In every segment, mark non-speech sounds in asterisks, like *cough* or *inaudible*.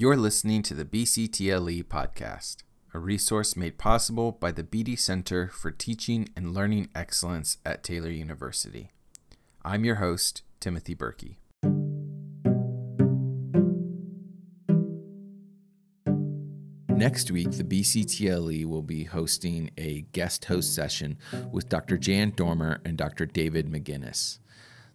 You're listening to the BCTLE podcast, a resource made possible by the Beatty Center for Teaching and Learning Excellence at Taylor University. I'm your host, Timothy Berkey. Next week, the BCTLE will be hosting a guest host session with Dr. Jan Dormer and Dr. David McGinnis.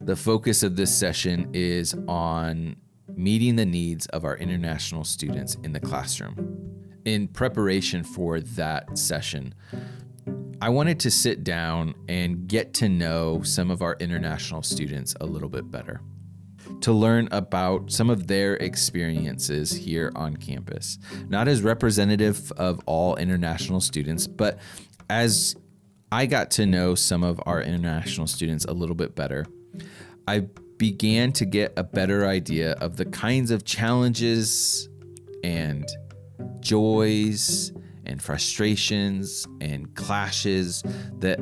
The focus of this session is on meeting the needs of our international students in the classroom. In preparation for that session, I wanted to sit down and get to know some of our international students a little bit better to learn about some of their experiences here on campus. Not as representative of all international students, but as I got to know some of our international students a little bit better, I began to get a better idea of the kinds of challenges and joys and frustrations and clashes that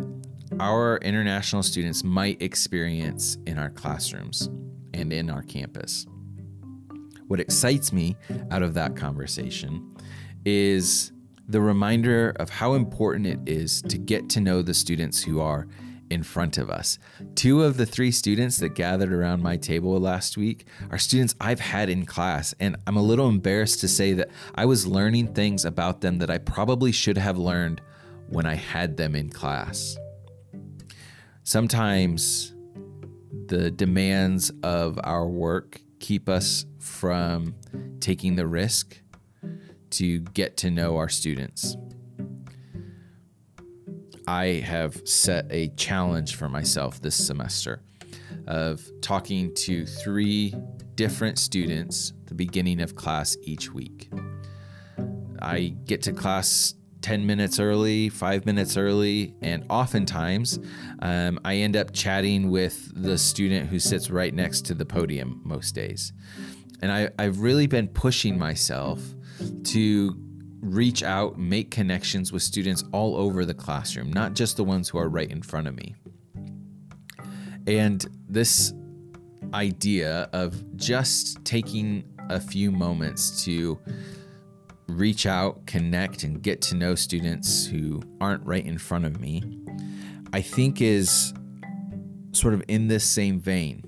our international students might experience in our classrooms and in our campus. What excites me out of that conversation is the reminder of how important it is to get to know the students who are in front of us. Two of the three students that gathered around my table last week are students I've had in class, and I'm a little embarrassed to say that I was learning things about them that I probably should have learned when I had them in class. Sometimes the demands of our work keep us from taking the risk to get to know our students. I have set a challenge for myself this semester of talking to three different students at the beginning of class each week. I get to class 10 minutes early, five minutes early, and oftentimes um, I end up chatting with the student who sits right next to the podium most days. And I, I've really been pushing myself to reach out, make connections with students all over the classroom, not just the ones who are right in front of me. And this idea of just taking a few moments to reach out, connect, and get to know students who aren't right in front of me, I think is sort of in this same vein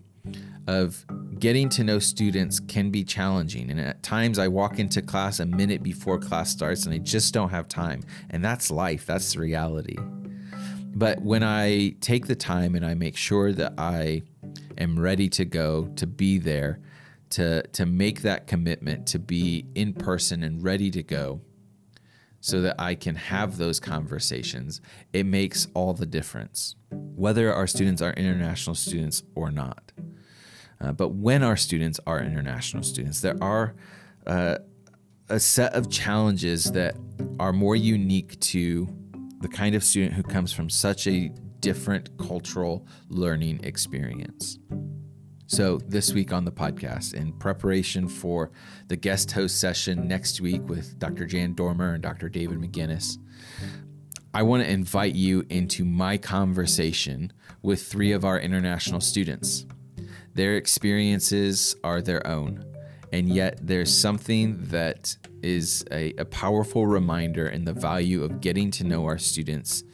of getting to know students can be challenging. And at times I walk into class a minute before class starts and I just don't have time. And that's life, that's the reality. But when I take the time and I make sure that I am ready to go, to be there, to to make that commitment to be in person and ready to go so that I can have those conversations, it makes all the difference, whether our students are international students or not. Uh, but when our students are international students, there are uh, a set of challenges that are more unique to the kind of student who comes from such a different cultural learning experience. So, this week on the podcast, in preparation for the guest host session next week with Dr. Jan Dormer and Dr. David McGinnis, I want to invite you into my conversation with three of our international students. Their experiences are their own, and yet there's something that is a, a powerful reminder in the value of getting to know our students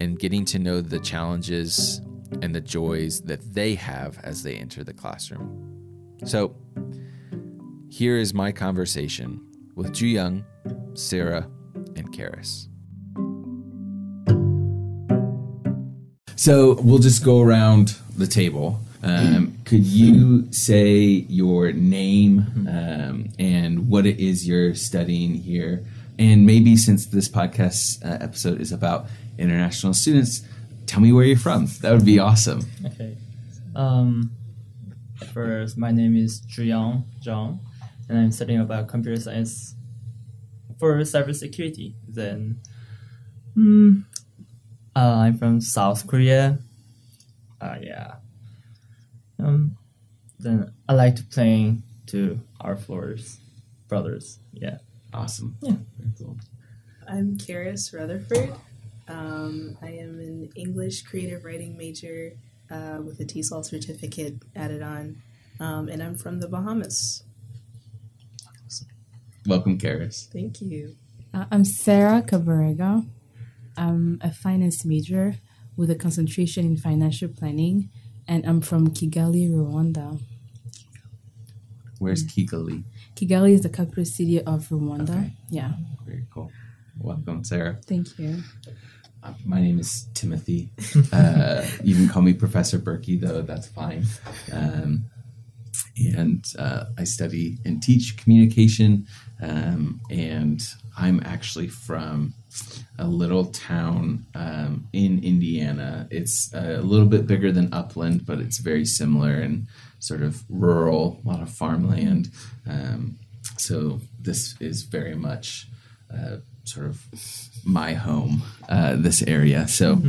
and getting to know the challenges and the joys that they have as they enter the classroom. So, here is my conversation with Juyoung, Sarah, and Kharis. So, we'll just go around the table. Um, could you say your name um, and what it is you're studying here? And maybe since this podcast uh, episode is about international students, tell me where you're from. That would be awesome. Okay. Um, first, my name is Juyoung Zhang, and I'm studying about computer science for cybersecurity. Then, mm, uh, I'm from South Korea. Uh, yeah. Um, then I like to play to our floors, brothers. Yeah. Awesome. Yeah. Very cool. I'm Kharis Rutherford. Um, I am an English creative writing major uh, with a TESOL certificate added on, um, and I'm from the Bahamas. Welcome, Kharis. Thank you. Uh, I'm Sarah Cabarega. I'm a finance major with a concentration in financial planning, and I'm from Kigali, Rwanda. Where's Kigali? Kigali is the capital city of Rwanda. Okay. Yeah, Very cool. Welcome, Sarah. thank you. Uh, my name is Timothy. Uh, *laughs* you can call me Professor Berkey, though. That's fine. Um, and uh, I study and teach communication. Um, and I'm actually from a little town um, in Indiana. It's a little bit bigger than Upland, but it's very similar and sort of rural, a lot of farmland. Um, so this is very much uh, sort of my home, uh, this area. So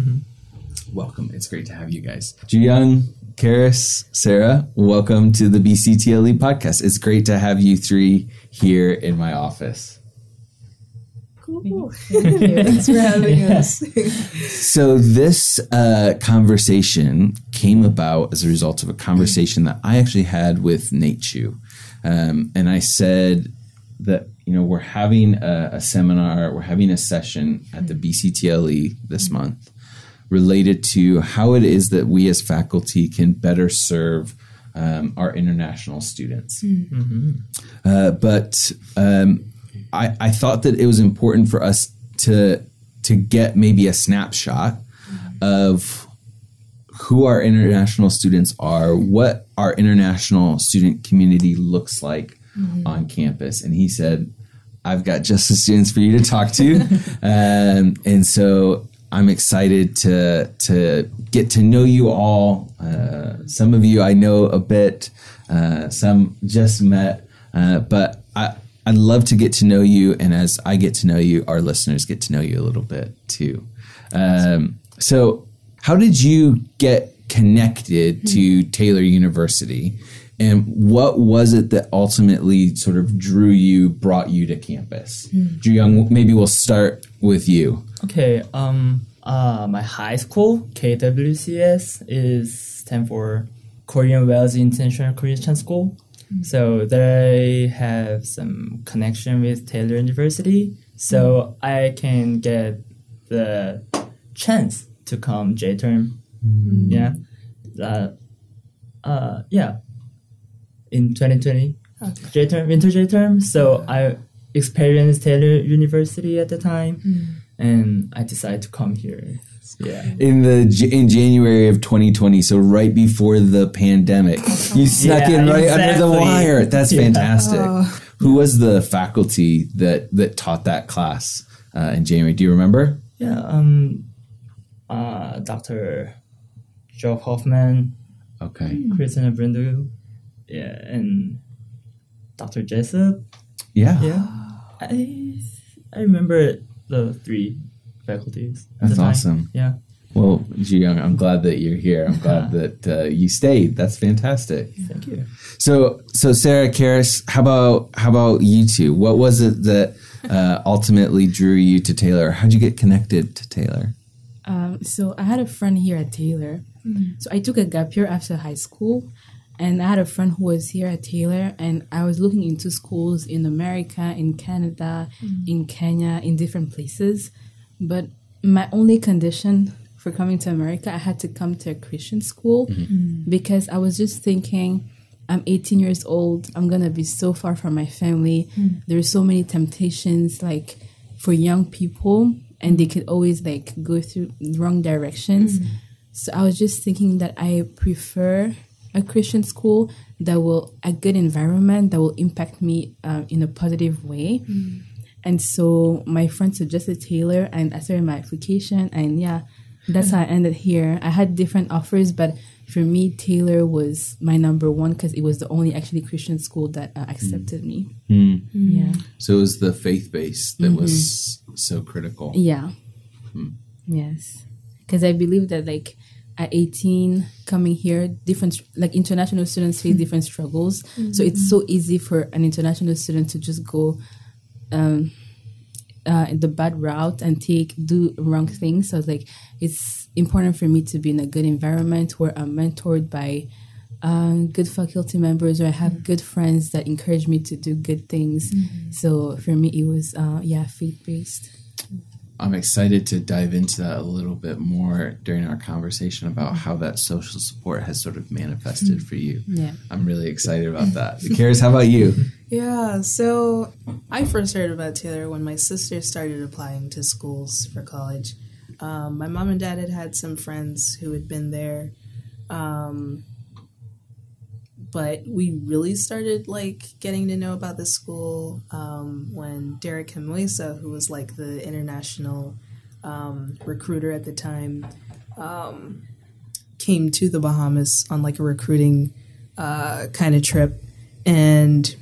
welcome. It's great to have you guys. Juyoung, Kharis, Sarah, welcome to the BCTLE podcast. It's great to have you three here in my office. Cool. *laughs* Thanks for having us. *laughs* So this uh, conversation came about as a result of a conversation that I actually had with Nate Chu, um, and I said that you know we're having a, a seminar, we're having a session at the BCTLE this month related to how it is that we as faculty can better serve um, our international students. Uh, but um, I, I thought that it was important for us to to get maybe a snapshot of who our international students are, what our international student community looks like on campus. And he said, I've got just the students for you to talk to. *laughs* um, and so I'm excited to to get to know you all. Uh, some of you I know a bit, uh, some just met, uh, but I I'd love to get to know you, and as I get to know you, our listeners get to know you a little bit too. Um, so, how did you get connected to Taylor University? And what was it that ultimately sort of drew you, brought you to campus? Juyoung, maybe we'll start with you. Okay. Um. Uh. My high school KWCS is stand for Korean Wells International Christian School. Mm-hmm. So they have some connection with Taylor University. So mm-hmm. I can get the chance to come J term. Mm-hmm. Yeah. That. Uh. Yeah. In 2020. Okay. J term, winter J term. So I experienced Taylor University at the time, and I decided to come here. Yeah. In the in January of 2020, so right before the pandemic, you snuck Yeah, in right under the wire. That's Yeah. fantastic. Oh. Who was the faculty that that taught that class uh, in January? Do you remember? Yeah. Um. Uh. Doctor Joe Hoffman, Okay. Christina Brindu, yeah, and Doctor Jessup. Yeah. Yeah. I I remember the three faculties. That's the time. awesome. Yeah. Well, Juyoung, I'm glad that you're here. I'm glad *laughs* that uh, you stayed. That's fantastic. Thank you. So, so Sarah, Kharis, how about how about you two? What was it that uh, ultimately drew you to Taylor? How'd you get connected to Taylor? Um, so I had a friend here at Taylor. So I took a gap year after high school, and I had a friend who was here at Taylor, and I was looking into schools in America, in Canada, in Kenya, in different places. But my only condition for coming to America, I had to come to a Christian school mm-hmm. mm. because I was just thinking. I'm 18 years old. I'm gonna be so far from my family. Mm. There's so many temptations, like for young people, and they mm. could always like go through wrong directions. So I was just thinking that I prefer a Christian school that will a good environment that will impact me uh, in a positive way. And so my friend suggested Taylor, and I started my application, and yeah, that's how I ended here. I had different offers, but for me, Taylor was my number one because it was the only actually Christian school that uh, accepted mm. me. Mm. Yeah, So it was the faith base that mm-hmm. was so critical. yeah, hmm. yes, because I believe that like at 18 coming here different like international students face *laughs* different struggles. So it's mm-hmm. so easy for an international student to just go um uh, the bad route and take do wrong things so it's like it's important for me to be in a good environment where i'm mentored by um, good faculty members or I have good friends that encourage me to do good things. So for me, it was uh, yeah faith based. I'm excited to dive into that a little bit more during our conversation about how that social support has sort of manifested for you. Yeah. I'm really excited about *laughs* that. Kharis, how about you? Yeah, so I first heard about Taylor when my sister started applying to schools for college. Um, my mom and dad had had some friends who had been there, um, but we really started like getting to know about the school um, when Derek Hemuesa, who was like the international um, recruiter at the time, um, came to the Bahamas on like a recruiting uh, kind of trip, and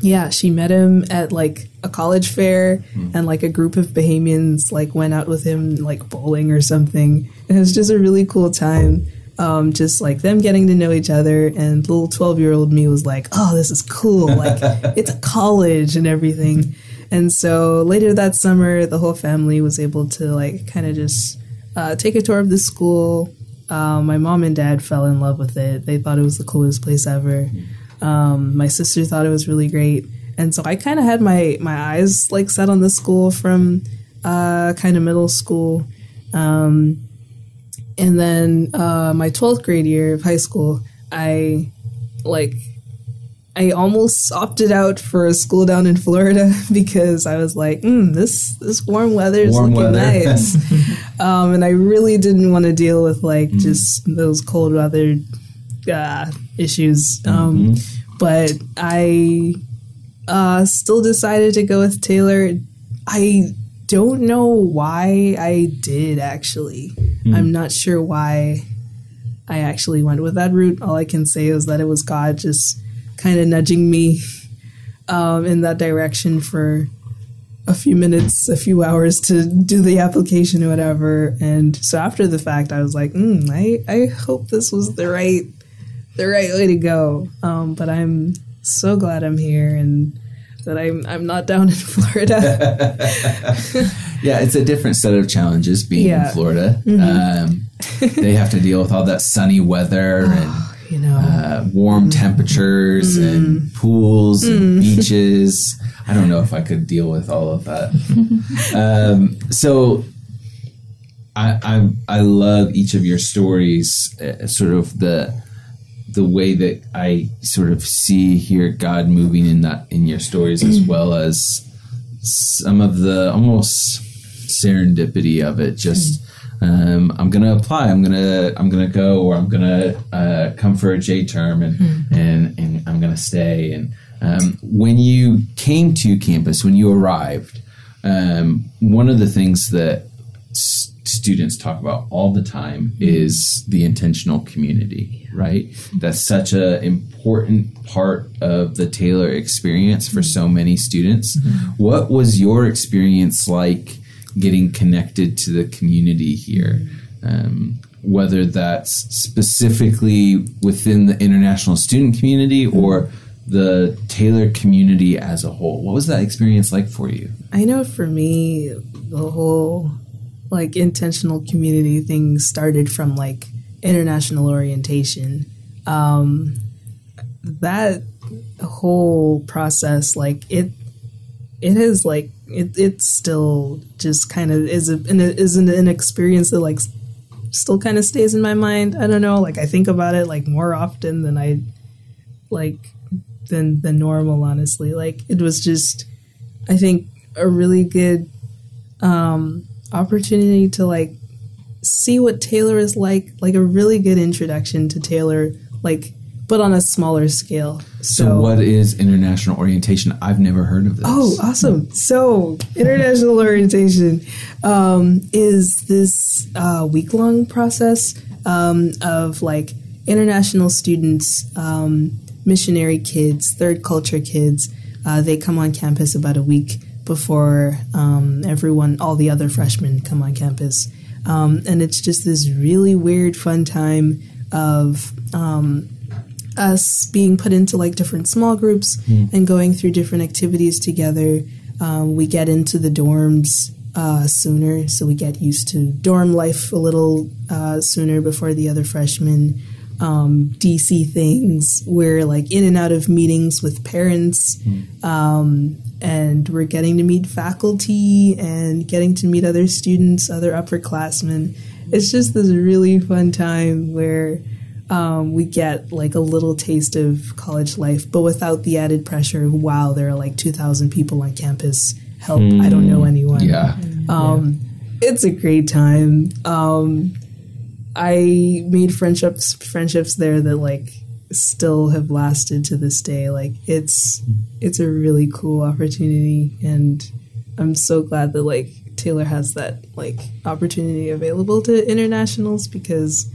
yeah, she met him at like a college fair, and like a group of Bahamians like went out with him like bowling or something. And it was just a really cool time. Um, just like them getting to know each other, and little twelve year old me was like, "Oh, this is cool! Like *laughs* it's a college and everything." And so later that summer, the whole family was able to like kind of just uh, take a tour of the school. Uh, my mom and dad fell in love with it. They thought it was the coolest place ever. Um, my sister thought it was really great, and so I kind of had my my eyes like set on the school from uh, kind of middle school, um, and then uh, my twelfth grade year of high school, I like I almost opted out for a school down in Florida *laughs* because I was like, mm, this this warm weather is Warm looking weather. nice, *laughs* um, and I really didn't want to deal with like just those cold weather uh, issues. Um, But I uh, still decided to go with Taylor. I don't know why I did actually. I'm not sure why I actually went with that route. All I can say is that it was God just kind of nudging me um, in that direction for a few minutes, a few hours to do the application or whatever. And so after the fact, I was like, mm, I, I hope this was the right the right way to go. Um, but I'm so glad I'm here and that I'm I'm not down in *laughs* Florida. *laughs* Yeah, it's a different set of challenges being Yeah. in Florida. Um, *laughs* they have to deal with all that sunny weather and you know. uh, warm temperatures and pools and *laughs* beaches. I don't know if I could deal with all of that. um, so I, I I love each of your stories. Uh, sort of the the way that I sort of see here God moving in that in your stories as well as some of the almost serendipity of it. Just um, I'm gonna apply. I'm gonna I'm gonna go, or I'm gonna uh, come for a J term, and and and I'm gonna stay. And um, when you came to campus, when you arrived, um, one of the things that s- students talk about all the time is the intentional community, right? That's such a important part of the Taylor experience for so many students. What was your experience like getting connected to the community here? Um, whether that's specifically within the international student community or the Taylor community as a whole. What was that experience like for you? I know for me, the whole like intentional community thing started from like international orientation. Um, that whole process, like it, it is like it. It's still just kind of is a, an, is an, an experience that like still kind of stays in my mind. I don't know. Like I think about it like more often than I like than than normal. Honestly, like it was just I think a really good um, opportunity to like see what Taylor is like, like a really good introduction to Taylor, like but on a smaller scale. So, So, what is international orientation? I've never heard of this. Oh, awesome! So, international orientation um, is this uh, week long process um, of like international students, um, missionary kids, third culture kids. Uh, they come on campus about a week before um, everyone, all the other freshmen, come on campus. Um, and it's just this really weird, fun time of um, us being put into like different small groups and going through different activities together. Um, we get into the dorms uh, sooner, so we get used to dorm life a little uh, sooner before the other freshmen. um, DC things. We're like in and out of meetings with parents, um, and we're getting to meet faculty and getting to meet other students, other upperclassmen. It's just this really fun time where um, we get like a little taste of college life, but without the added pressure. of, Wow, there are like two thousand people on campus. Help! I don't know anyone. Yeah. Um, It's a great time. Um, I made friendships friendships there that like still have lasted to this day. Like it's it's a really cool opportunity, and I'm so glad that like Taylor has that like opportunity available to internationals because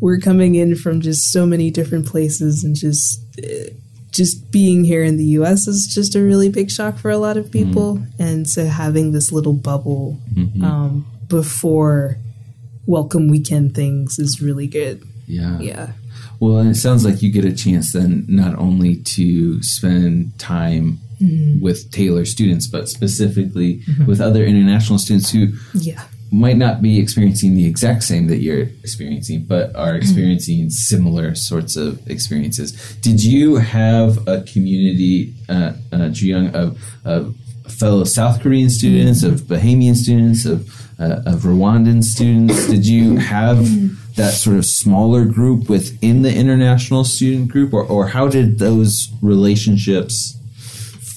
we're coming in from just so many different places and just uh, just being here in the US is just a really big shock for a lot of people. And so having this little bubble um, before welcome weekend things is really good. Yeah. yeah. Well, and it sounds like you get a chance then not only to spend time with Taylor students, but specifically with other international students who yeah might not be experiencing the exact same that you're experiencing, but are experiencing similar sorts of experiences. Did you have a community, uh, uh, Juyoung, of, of fellow South Korean students, of Bahamian students, of, uh, of Rwandan students? Did you have that sort of smaller group within the international student group, or, or how did those relationships?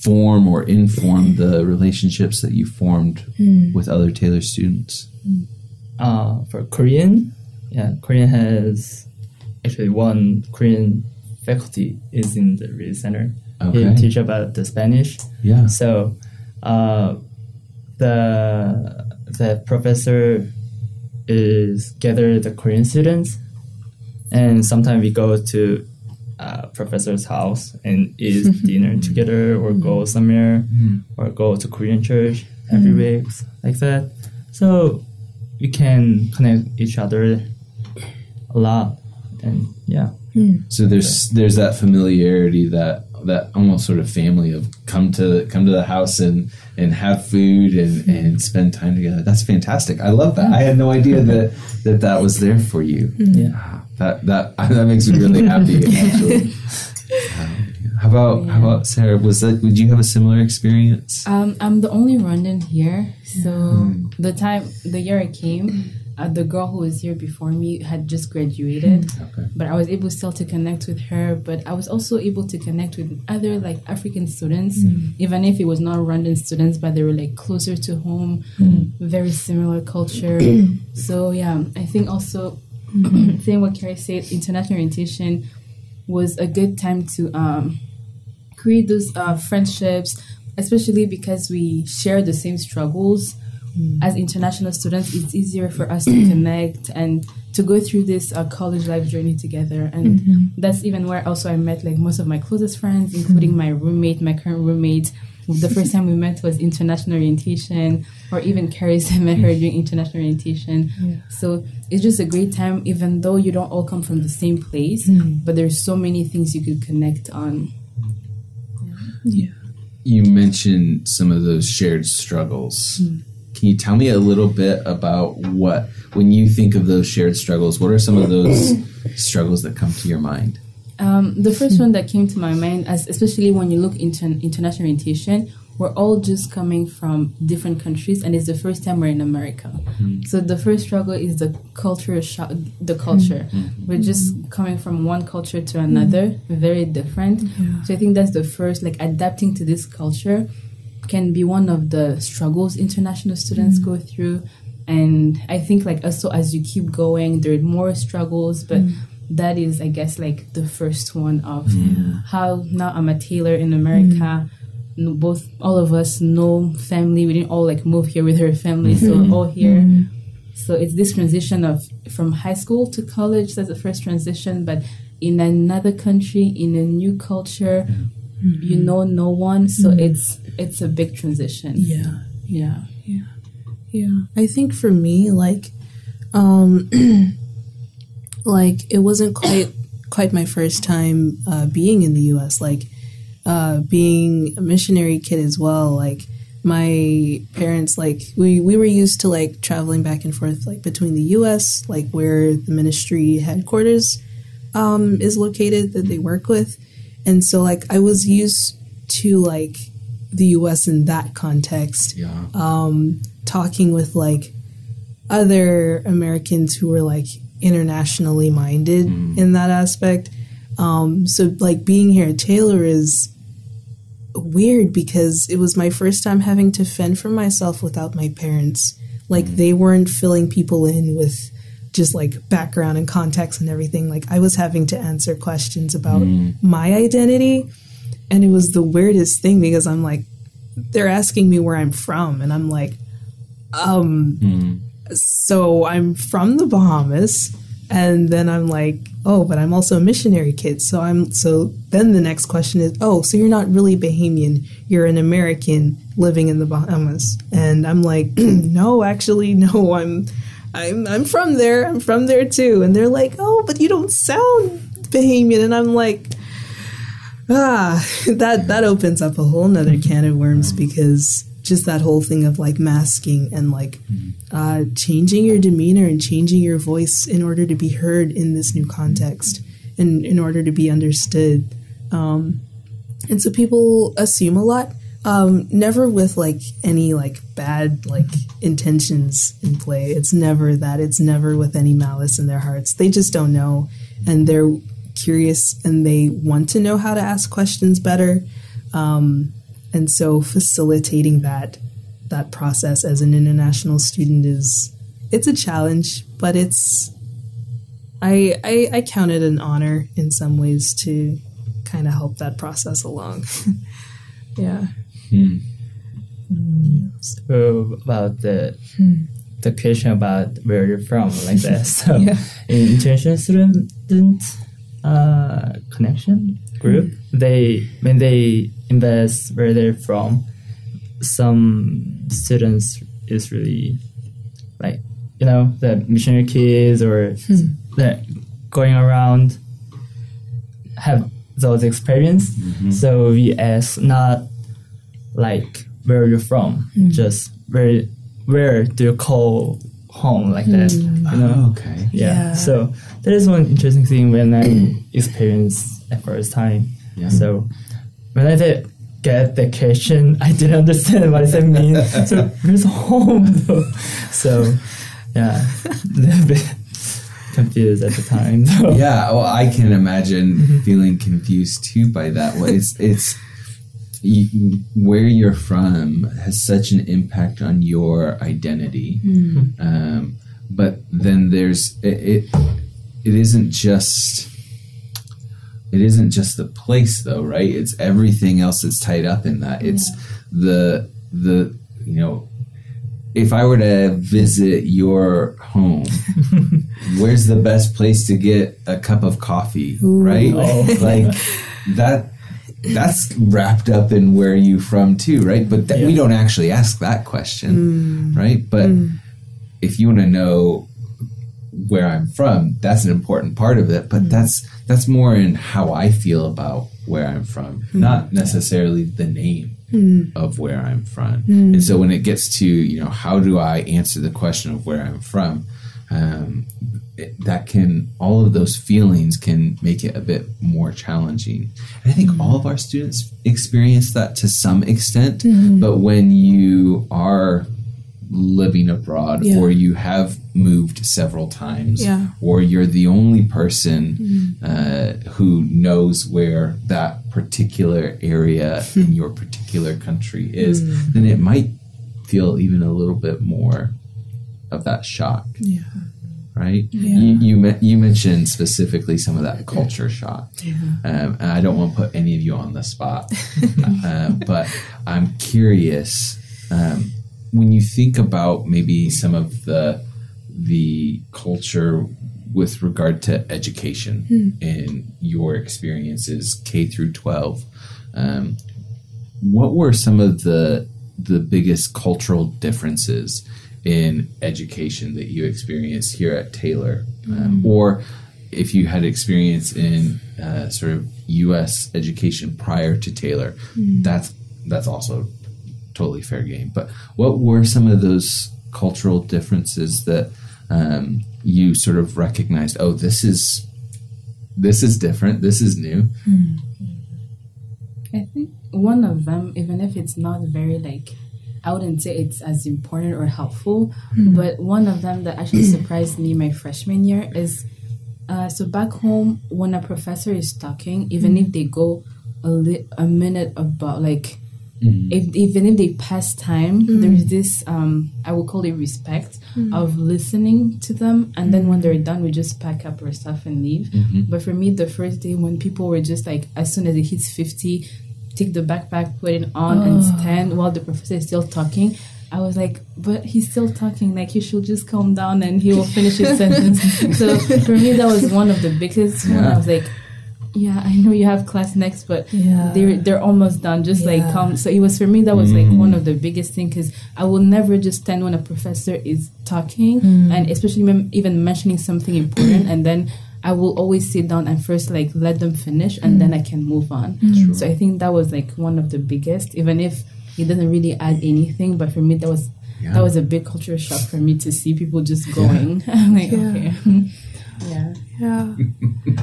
Form or inform the relationships that you formed with other Taylor students? Uh, for Korean, yeah, Korean has actually one Korean faculty is in the Reade Center. Okay. He teach about the Spanish. Yeah. So, uh, the the professor is gather the Korean students, and sometimes we go to uh, professor's house and eat *laughs* dinner together, or go mm-hmm. somewhere, mm-hmm. or go to Korean church every mm-hmm. week, like that. So we can connect each other a lot, and yeah. Hmm. So there's there's that familiarity that that almost sort of family of come to come to the house and and have food and and spend time together. That's fantastic. I love that. I had no idea *laughs* that that that was there for you. Yeah. That that *laughs* that makes me really happy. *laughs* Actually. Um, how about how about Sarah? Was that? Would you have a similar experience? Um, I'm the only Rwandan here, so the time the year I came, uh, the girl who was here before me had just graduated, Okay. but I was able still to connect with her. But I was also able to connect with other like African students, even if it was not Rwandan students, but they were like closer to home, very similar culture. *clears throat* so yeah, I think also saying what Carrie said, international orientation was a good time to um, create those uh, friendships, especially because we share the same struggles. As international students, it's easier for us to *clears throat* connect and to go through this uh, college life journey together. And that's even where also I met like most of my closest friends, including my roommate, my current roommate. The first time we met was international orientation, or even Carrie's *laughs* I met mm. her during international orientation. So it's just a great time, even though you don't all come from the same place, mm. but there's so many things you could connect on. Yeah. You mentioned some of those shared struggles. Mm. Can you tell me a little bit about what, when you think of those shared struggles, what are some of those *clears throat* struggles that come to your mind? Um, the first one that came to my mind, as especially when you look into international orientation, we're all just coming from different countries, and it's the first time we're in America. Mm-hmm. So the first struggle is the culture shock. The culture, mm-hmm. Mm-hmm. we're just coming from one culture to another, very different. So I think that's the first, like adapting to this culture, can be one of the struggles international students go through. And I think like also as you keep going, there are more struggles, but that is I guess like the first one of how now I'm a tailor in America. Mm. No- Both all of us know family. We didn't all like move here with her family, so we're all here. Mm-hmm. So it's this transition of from high school to college. That's the first transition, but in another country, in a new culture, mm-hmm. you know no one. So it's it's a big transition. Yeah, yeah Yeah. Yeah, I think for me, like, um, *clears throat* like it wasn't quite quite my first time uh, being in the U.S. Like, uh, being a missionary kid as well. Like, my parents like we we were used to like traveling back and forth like between the U.S. like where the ministry headquarters um, is located that they work with, and so like I was used to like the U.S. in that context Yeah. talking with like other Americans who were like internationally minded in that aspect. Um, so like being here at Taylor is weird because it was my first time having to fend for myself without my parents. Like they weren't filling people in with just like background and context and everything. Like I was having to answer questions about my identity. And it was the weirdest thing because I'm like, they're asking me where I'm from, and I'm like, um, so I'm from the Bahamas, and then I'm like, oh, but I'm also a missionary kid. So I'm so then the next question is, oh, so you're not really Bahamian, you're an American living in the Bahamas, and I'm like, *clears throat* no, actually, no, I'm. I'm I'm from there. I'm from there too. And they're like, "Oh, but you don't sound Bahamian." And I'm like, ah, *laughs* that that opens up a whole nother can of worms because just that whole thing of like masking and like uh, changing your demeanor and changing your voice in order to be heard in this new context and in order to be understood. Um, and so people assume a lot, um, never with like any like bad like intentions in play. It's never that. It's never with any malice in their hearts. They just don't know, and they're curious and they want to know how to ask questions better. Um, and so facilitating that that process as an international student is it's a challenge, but it's I I, I count it an honor in some ways to kind of help that process along. *laughs* yeah. Hmm. So about the hmm. the question about where you're from, like that. *laughs* So Yeah. in international student uh, connection group, hmm. they when they invest where they're from, some students is really like you know the missionary kids or hmm. that going around have those experience. Mm-hmm. So we ask not like where you're from, hmm. just where where do you call home like that. Hmm. You ah, know? Oh, okay. Yeah. Yeah. So that is one interesting thing when I experienced at first time. Yeah. So when I did get the question, *laughs* I didn't understand what does that mean. so where's home though? So yeah, a little bit confused at the time. So. Yeah, well, I can imagine feeling confused too by that. Well, it's it's you, where you're from has such an impact on your identity, um, but then there's it, it. It isn't just. It isn't just the place, though, right? It's everything else that's tied up in that. It's the the you know if I were to visit your home, *laughs* where's the best place to get a cup of coffee, right? Oh. *laughs* Like that that's wrapped up in where you from too, right? But that, we don't actually ask that question, mm. right? But mm. if you want to know where I'm from, that's an important part of it, but mm. that's that's more in how I feel about where I'm from, hmm. not necessarily the name hmm. of where I'm from. Hmm. And so when it gets to, you know, how do I answer the question of where I'm from, um, it, that can, all of those feelings can make it a bit more challenging. And I think all of our students experience that to some extent, but when you are living abroad Yeah. or you have moved several times Yeah. or you're the only person uh, who knows where that particular area in *laughs* your particular country is, then it might feel even a little bit more of that shock, Yeah. right? Yeah. You you, me- you mentioned specifically some of that culture shock, um, and I don't want to put any of you on the spot, *laughs* uh, but I'm curious um, when you think about maybe some of the the culture with regard to education in your experiences K through 12 um, what were some of the the biggest cultural differences in education that you experienced here at Taylor? Um, or if you had experience in uh, sort of U.S. education prior to Taylor, that's that's also totally fair game. But what were some of those cultural differences that um, you sort of recognized? Oh, this is this is different. This is new. I think one of them, even if it's not very like, I wouldn't say it's as important or helpful, but one of them that actually *clears throat* surprised me my freshman year is, uh, so back home when a professor is talking, even if they go a li- a minute about like. Mm. If, even if they pass time, mm. there's this um, I would call it respect mm. of listening to them, and then when they're done, we just pack up our stuff and leave. Mm-hmm. But for me, the first day when people were just like, as soon as it hits fifty, take the backpack, put it on, and stand while the professor is still talking. I was like, but he's still talking. Like, you should just calm down and he will finish his sentence. *laughs* So for me, that was one of the biggest one. I was like, yeah, I know you have class next, but Yeah. they're they're almost done. Just like come. So it was for me that was like mm. one of the biggest thing because I will never just stand when a professor is talking mm. and especially mem- even mentioning something important and then. I will always sit down and first like let them finish and then mm. I can move on. So I think that was like one of the biggest, even if it doesn't really add anything. But for me, that was Yeah. that was a big culture shock for me to see people just going. *laughs* I'm like, Yeah. okay, *laughs* yeah. Yeah.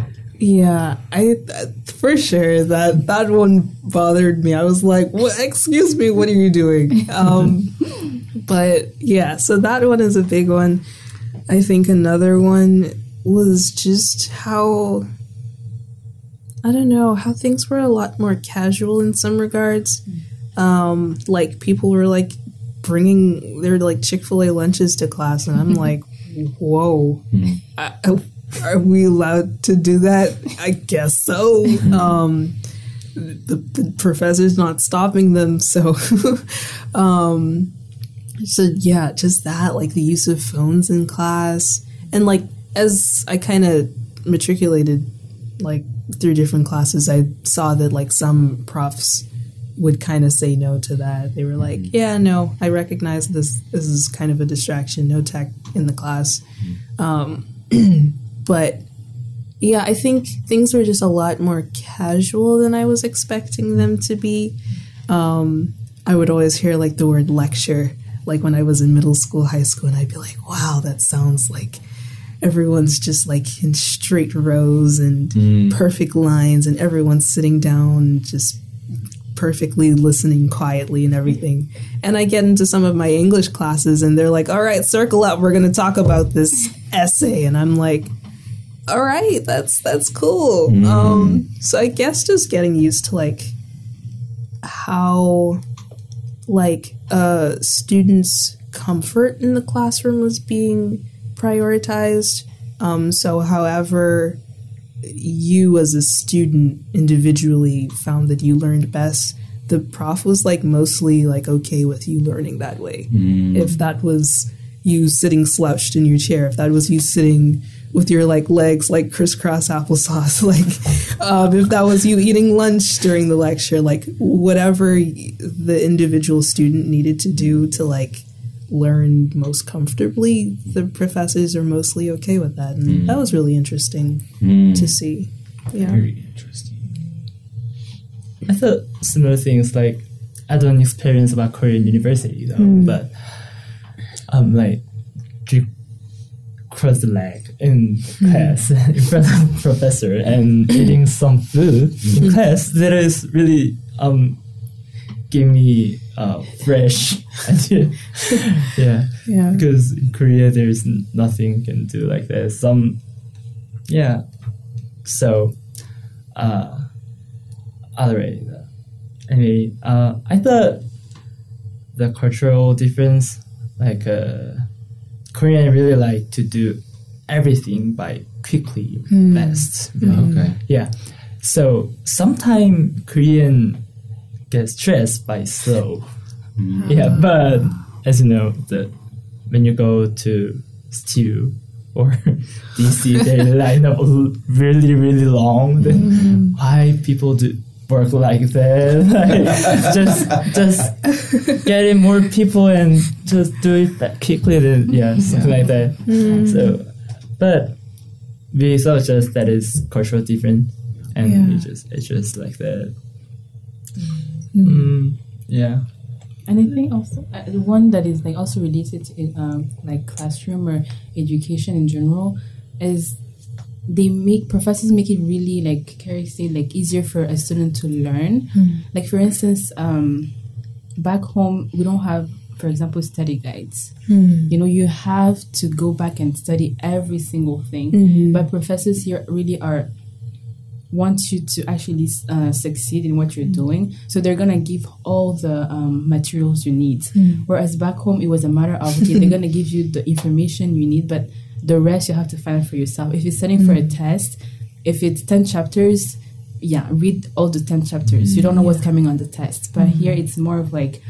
*laughs* yeah, I that- for sure that that one bothered me. I was like, "What? Excuse me, what are you doing?" Um, *laughs* but yeah, so that one is a big one. I think another one was just how I don't know how things were a lot more casual in some regards. Um, like people were like bringing their like Chick Fil A lunches to class, and I'm *laughs* like, whoa. I, I- are we allowed to do that? I guess so. Um, the, the professor's not stopping them, so *laughs* um, so yeah, just that like the use of phones in class, and like as I kind of matriculated like through different classes, I saw that like some profs would kind of say no to that. They were like, "Yeah, no, I recognize this. This is kind of a distraction. No tech in the class." Um, *clears throat* but yeah, I think things were just a lot more casual than I was expecting them to be. Um, I would always hear like the word lecture, like when I was in middle school, high school, and I'd be like, "Wow, that sounds like." Everyone's just like in straight rows and perfect lines, and everyone's sitting down, just perfectly listening quietly and everything. And I get into some of my English classes and they're like, all right, circle up. We're going to talk about this essay. And I'm like, all right, that's, that's cool. Um, so I guess just getting used to like how like uh, students' comfort in the classroom was being prioritized. Um, so however you as a student individually found that you learned best the prof was like mostly like okay with you learning that way if that was you sitting slouched in your chair if that was you sitting with your like legs like crisscross applesauce. *laughs* Like um, if that was you eating lunch during the lecture like whatever the individual student needed to do to like learn most comfortably the professors are mostly okay with that. And that was really interesting to see. Yeah. Very interesting. I thought similar things like I don't experience about Korean university though, but um like do cross the leg in class *laughs* in front of professor and *clears throat* eating some food in class that is really um give me uh fresh *laughs* idea. *laughs* yeah. yeah Because in Korea there's nothing you can do like that. Some yeah. So uh other way. uh, Anyway, uh, I thought the cultural difference, like uh, Korean really like to do everything by quickly, hmm. fast. Hmm. Okay. Yeah. So sometimes Korean get stressed by slow. Hmm. Yeah, but as you know, the when you go to stew or *laughs* DC, *laughs* they line up really, really long. Then why people do work like that? *laughs* Like, just, just getting more people and just do it that quickly. Then yeah, something like that. So, but we thought just that is cultural different, and Yeah. it just it's just like that. Mm, yeah. And I think also uh, the one that is like also related to um, like classroom or education in general is they make professors make it really like Carrie said like easier for a student to learn. Like for instance, um, back home we don't have, for example, study guides. Hmm. You know, you have to go back and study every single thing. Mm-hmm. But professors here really are want you to actually uh, succeed in what you're hmm. doing. So they're gonna give all the um, materials you need. Hmm. Whereas back home, it was a matter of okay, they're *laughs* gonna give you the information you need, but the rest you have to find for yourself. If you're studying for a test, if it's ten chapters, yeah, read all the ten chapters. You don't know what's coming on the test. But here, it's more of like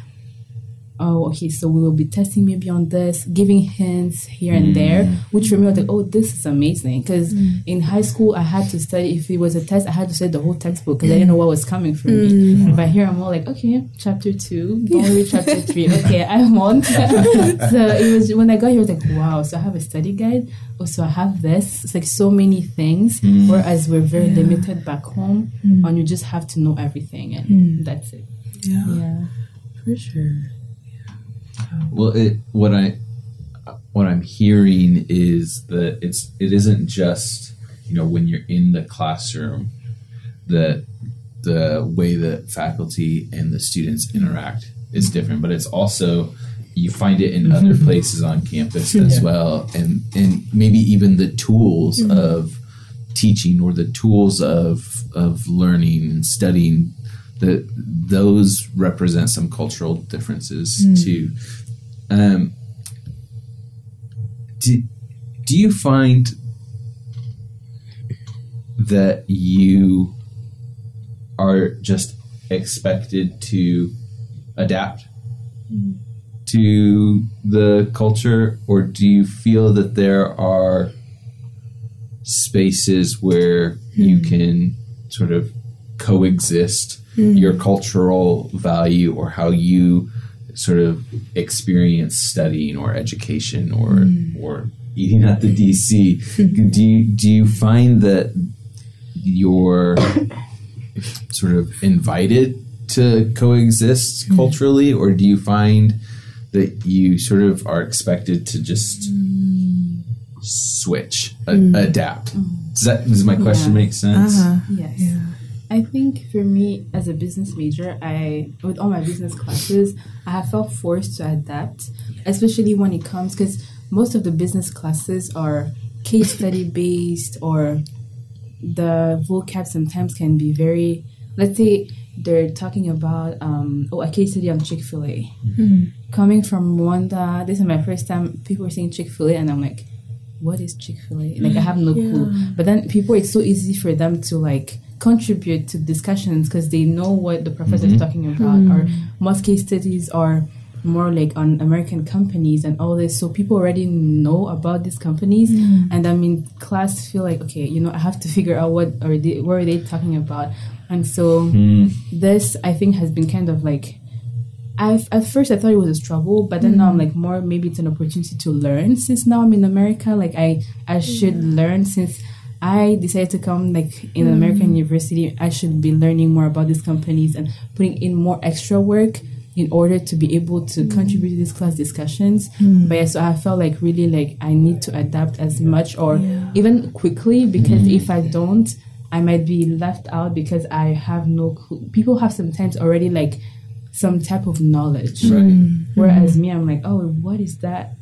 oh, okay, so we will be testing maybe on this, giving hints here and there, mm. which for me was like, oh, this is amazing. Because mm. in high school, I had to study, if it was a test, I had to study the whole textbook because I didn't mm. know what was coming for me. But here I'm more like, okay, chapter two, *laughs* don't read chapter three. Okay, I'm on. *laughs* so it was, when I got here, I was like, wow, so I have a study guide. Oh, so I have this. It's like so many things, whereas we're very limited back home, and you just have to know everything, and that's it. Yeah, Yeah. for sure. Well, it, what I what I'm hearing is that it's it isn't just you know when you're in the classroom that the way that faculty and the students interact is different, but it's also you find it in mm-hmm. other places on campus as well, and and maybe even the tools mm-hmm. of teaching or the tools of of learning and studying that those represent some cultural differences hmm. too. Um, do, do you find that you are just expected to adapt hmm. to the culture, or do you feel that there are spaces where you hmm. can sort of coexist Mm. your cultural value or how you sort of experience studying or education or mm. or eating at the DC. *laughs* do you do you find that you're sort of invited to coexist mm. culturally, or do you find that you sort of are expected to just switch, a- adapt? Does that does my question Yeah. make sense? Uh-huh. Yes. I think for me as a business major, I with all my business classes, I have felt forced to adapt, especially when it comes because most of the business classes are case study based or the vocab sometimes can be very let's say they're talking about um, oh a case study on chick-fil-a. Coming from rwanda this is my first time people are saying chick-fil-a and i'm like what is chick-fil-a? Like i have no clue. But then people it's so easy for them to like contribute to discussions because they know what the professor is mm-hmm. talking about. Or mm-hmm. most case studies are more like on American companies and all this. So people already know about these companies, mm. and i mean class feel like okay, you know, I have to *laughs* figure out what are they, what are they talking about, and so mm. this I think has been kind of like. I've, at first I thought it was a struggle, but then now I'm mm. like more maybe it's an opportunity to learn. Since now I'm in America, like I I should learn since I decided to come like in an American mm. university. I should be learning more about these companies and putting in more extra work in order to be able to mm. contribute to these class discussions. Mm. But yeah, so I felt like really like I need to adapt as much or even quickly because if I don't, I might be left out because I have no clue. People have sometimes already like some type of knowledge. Right. Whereas me, I'm like, oh, what is that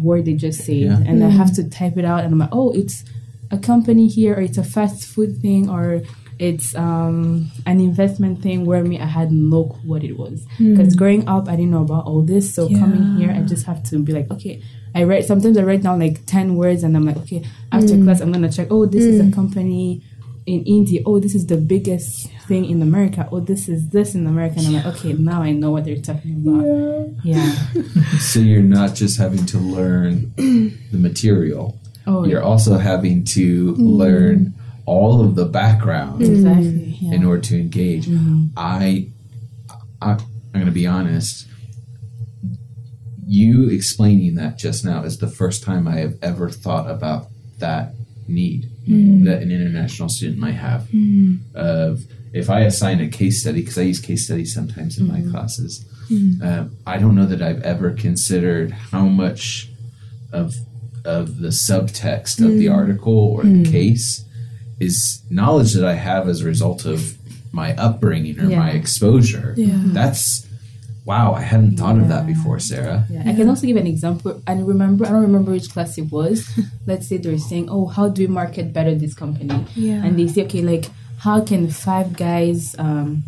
word they just said? Yeah. And I have to type it out, and I'm like, oh, it's a company here, or it's a fast food thing, or it's um, an investment thing. Where me, I had no clue what it was. Hmm. Because growing up, I didn't know about all this. So coming here, I just have to be like, okay. I write sometimes I write down like ten words, and I'm like, okay. After hmm. class, I'm gonna check. Oh, this is a hmm. company in India. Oh, this is the biggest thing in America. Oh, this is this in America. And I'm like, okay, now I know what they're talking about. Yeah. *laughs* So you're not just having to learn the material, Oh, you're also having to mm-hmm. learn all of the background exactly. Yeah. in order to engage. Mm-hmm. I, I, I'm going to be honest. You explaining that just now is the first time I have ever thought about that need mm-hmm. that an international student might have of if I assign a case study, because I use case studies sometimes in my classes, um, I don't know that I've ever considered how much of of the subtext of the hmm. article or the hmm. case is knowledge that I have as a result of my upbringing or my exposure. Yeah. Hmm. That's wow, I hadn't thought of that before, Sarah. Yeah. I can also give an example. I remember, I don't remember which class it was. *laughs* Let's say they're saying, "Oh, how do we market better this company?" Yeah. And they say, "Okay, like how can five guys um,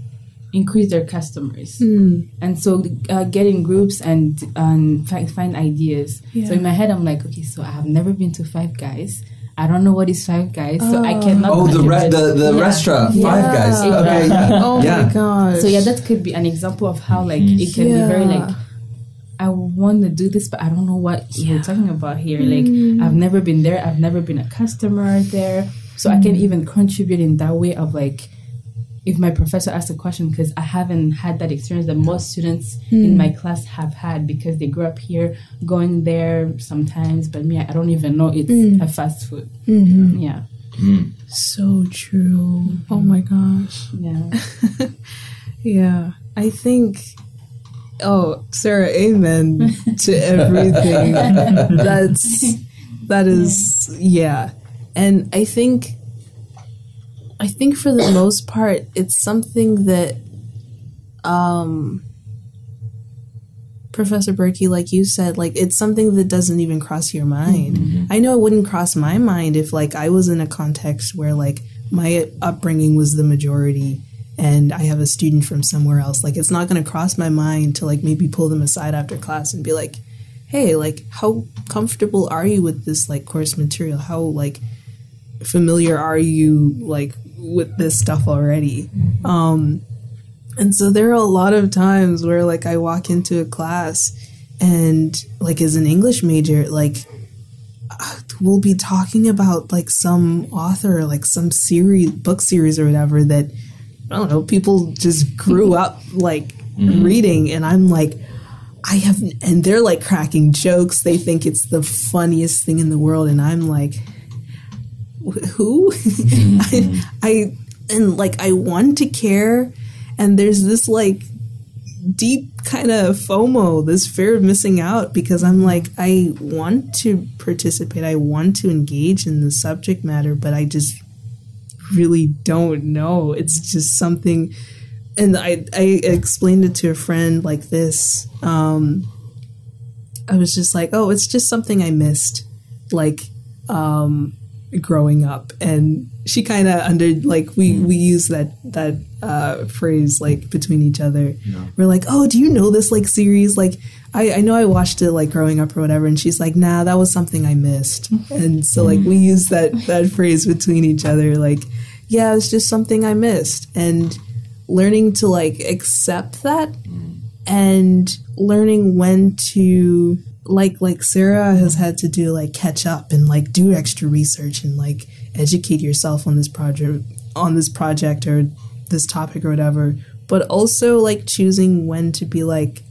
increase their customers?" Hmm. And so uh, get in groups and and find, find ideas. Yeah. So in my head, I'm like, okay, so I have never been to Five Guys. I don't know what is Five Guys, so I oh. cannot. Oh, the re- the, the Yeah. restaurant, Five Yeah. Guys. Okay, yeah. *laughs* Oh yeah. my gosh. So yeah, that could be an example of how like it can be very like I want to do this, but I don't know what we're talking about here. Like hmm. I've never been there. I've never been a customer there, so I can hmm. even contribute in that way of like if my professor asks a question because I haven't had that experience that most students in hmm. my class have had because they grew up here, going there sometimes. But me, I don't even know it's hmm. a fast food. Mm-hmm. Yeah, hmm. so true. Oh mm-hmm. my gosh. yeah. *laughs* Yeah. I think oh, Sarah, amen to *laughs* everything. *laughs* That's that is yeah. And I think I think for the most part it's something that um Professor Berkey, like you said, like it's something that doesn't even cross your mind. I know it wouldn't cross my mind if like I was in a context where like my upbringing was the majority and I have a student from somewhere else. Like it's not going to cross my mind to like maybe pull them aside after class and be like, "Hey, like how comfortable are you with this like course material? How like familiar are you like with this stuff already?" Um and so there are a lot of times where like I walk into a class and like as an English major, like we'll be talking about like some author, like some series, book series or whatever that I don't know, people just grew up like reading and I'm like I have and they're like cracking jokes. They think it's the funniest thing in the world and I'm like "Wh- who? I, *laughs* I and like I want to care and there's this like deep kind of FOMO, this fear of missing out because I'm like, I want to participate, I want to engage in the subject matter, but I just really don't know. It's just something, and I I explained it to a friend like this. Um, I was just like, oh, it's just something I missed, like um, growing up, and she kind of under like we mm. we use that that uh, phrase like between each other. We're like, oh, do you know this like series? Like, I I know I watched it like growing up or whatever, and she's like, nah, that was something I missed, mm-hmm. and so like we mm-hmm. use that that phrase between each other, like, yeah, it's just something I missed, and learning to like accept that mm. and learning when to like like Sarah has had to do like catch up and like do extra research and like educate yourself on this project on this project or this topic or whatever. But also like choosing when to be like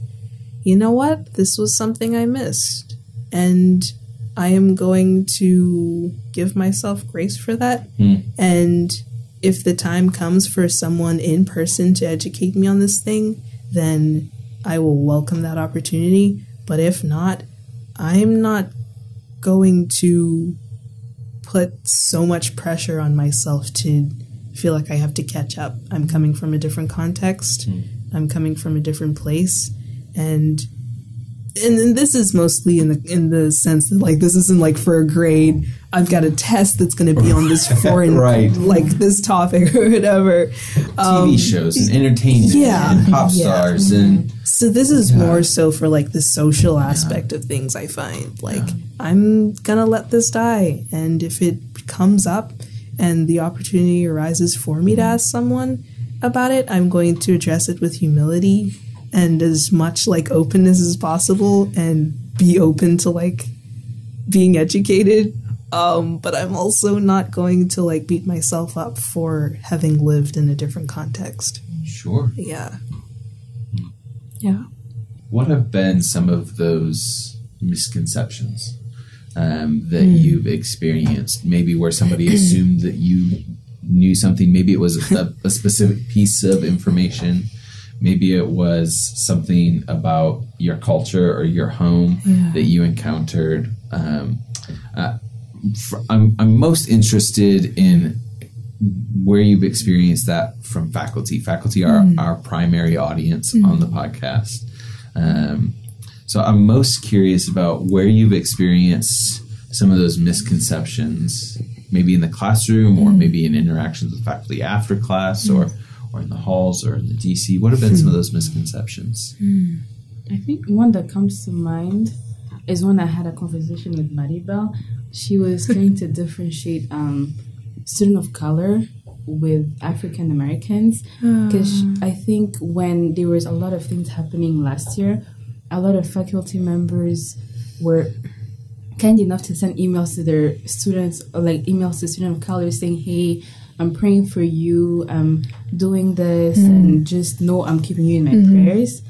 you know what? This was something I missed. And I am going to give myself grace for that. Hmm. And if the time comes for someone in person to educate me on this thing then I will welcome that opportunity. But if not, I'm not going to put so much pressure on myself to feel like I have to catch up. I'm coming from a different context. I'm coming from a different place, and and then this is mostly in the in the sense that like this isn't like for a grade. I've got a test that's going to be on this *laughs* foreign Right. like this topic or whatever. TV shows and entertainment Um, yeah. and pop Yeah. stars and So this is more so for like the social aspect of things. I find like I'm gonna let this die, and if it comes up and the opportunity arises for me to ask someone about it, I'm going to address it with humility and as much like openness as possible, and be open to like being educated. Um, but I'm also not going to like beat myself up for having lived in a different context. sure. Yeah. Yeah. What have been some of those misconceptions um, that Hmm. you've experienced? Maybe where somebody assumed that you knew something. Maybe it was a, a specific piece of information. Maybe it was something about your culture or your home that you encountered. Um, uh, I'm, I'm most interested in where you've experienced that from faculty. Faculty are mm. our primary audience mm. on the podcast. Um, so I'm most curious about where you've experienced some of those misconceptions, maybe in the classroom or mm. maybe in interactions with faculty after class or, or in the halls or in the DC. What have been some of those misconceptions? I think one that comes to mind is when I had a conversation with Maribel. She was trying to differentiate um, student of color with African Americans ah. because I think when there was a lot of things happening last year, a lot of faculty members were kind enough to send emails to their students or like emails to student of color saying, "Hey, I'm praying for you. I'm doing this, mm-hmm. and just know I'm keeping you in my mm-hmm. prayers."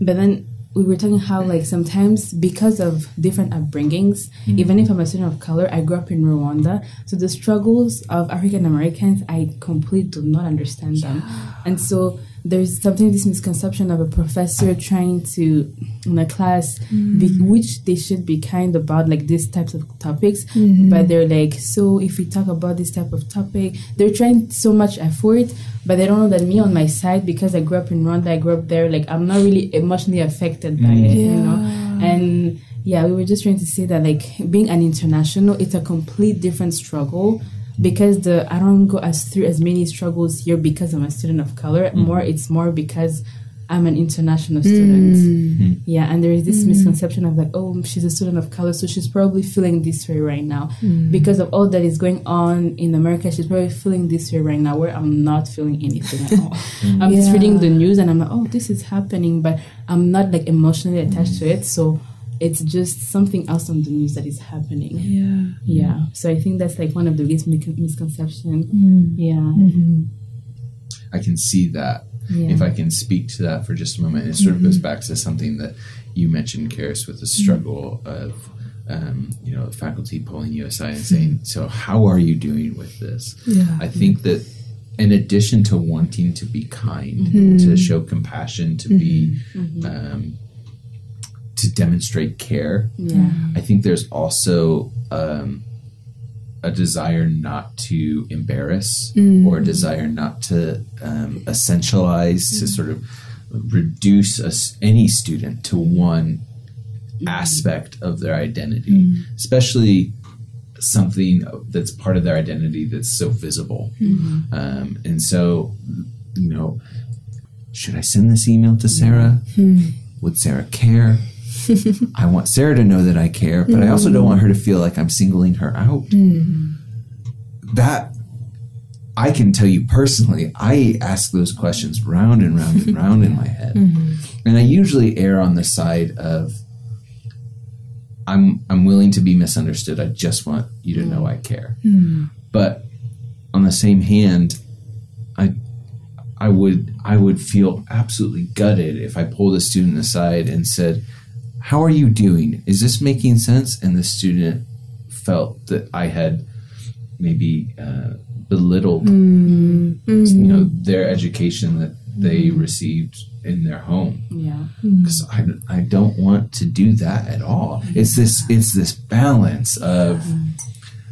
But then we were talking how like sometimes because of different upbringings, mm-hmm. even if I'm a student of color, I grew up in Rwanda, so the struggles of African Americans, I completely do not understand them, and so there's something this misconception of a professor trying to in a class be, mm. which they should be kind about like these types of topics. Mm-hmm. But they're like so if we talk about this type of topic they're trying so much effort but they don't know that me on my side because i grew up in rwanda i grew up there like i'm not really emotionally affected by it you know? And yeah we were just trying to say that like being an international it's a complete different struggle because the I don't go as through as many struggles here because I'm a student of color. Mm. More it's more because I'm an international student. Mm. Mm. Yeah, and there is this misconception of like, oh, she's a student of color, so she's probably feeling this way right now because of all that is going on in America. She's probably feeling this way right now, where I'm not feeling anything at all. *laughs* I'm just reading the news and I'm like, oh, this is happening, but I'm not like emotionally attached to it, so. It's just something else on the news that is happening. Yeah. Yeah. So I think that's like one of the biggest mis- misconception. Mm. Yeah. Mm-hmm. I can see that. Yeah. If I can speak to that for just a moment, it sort of goes mm-hmm. back to something that you mentioned, Kharis, with the mm-hmm. struggle of, um, you know, faculty pulling you aside and saying, "So, how are you doing with this?" Yeah. I think that in addition to wanting to be kind, to show compassion, to be, um, to demonstrate care, Yeah. I think there's also um, a desire not to embarrass or a desire not to um, essentialize, to sort of reduce us, any student to one aspect of their identity, especially something that's part of their identity that's so visible. Um, and so, you know, should I send this email to Sarah? Would Sarah care? *laughs* I want Sarah to know that I care, but I also don't want her to feel like I'm singling her out. Mm-hmm. That I can tell you personally, I ask those questions round and round and round in my head. Mm-hmm. And I usually err on the side of I'm I'm willing to be misunderstood. I just want you to know I care. Mm-hmm. But on the same hand, I I would I would feel absolutely gutted if I pulled a student aside and said, "How are you doing? Is this making sense?" And the student felt that I had maybe uh, belittled, mm-hmm. you know, mm-hmm. their education that they mm-hmm. received in their home Yeah. because I, I don't want to do that at all. It's this it's this balance of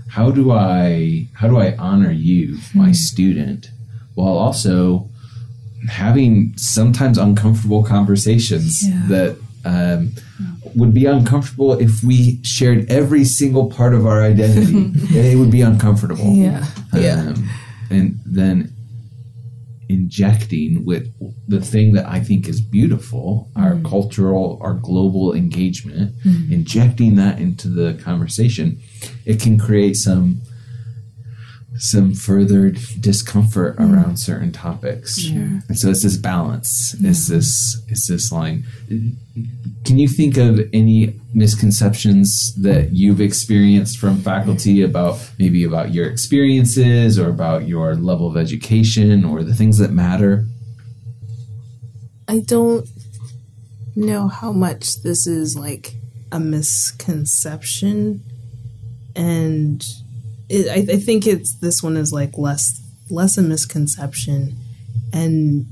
how do I how do I honor you, my student, while also having sometimes uncomfortable conversations Yeah. that um, would be uncomfortable if we shared every single part of our identity. *laughs* it would be uncomfortable. Yeah. Yeah. Um, and then injecting with the thing that I think is beautiful, our cultural, our global engagement, injecting that into the conversation, it can create some some mm-hmm. further discomfort mm-hmm. around certain topics. Sure. And so it's this balance. It's this it's this line. Can you think of any misconceptions that you've experienced from faculty about maybe about your experiences or about your level of education or the things that matter? I don't know how much this is like a misconception, and it, I, I think it's this one is like less less a misconception and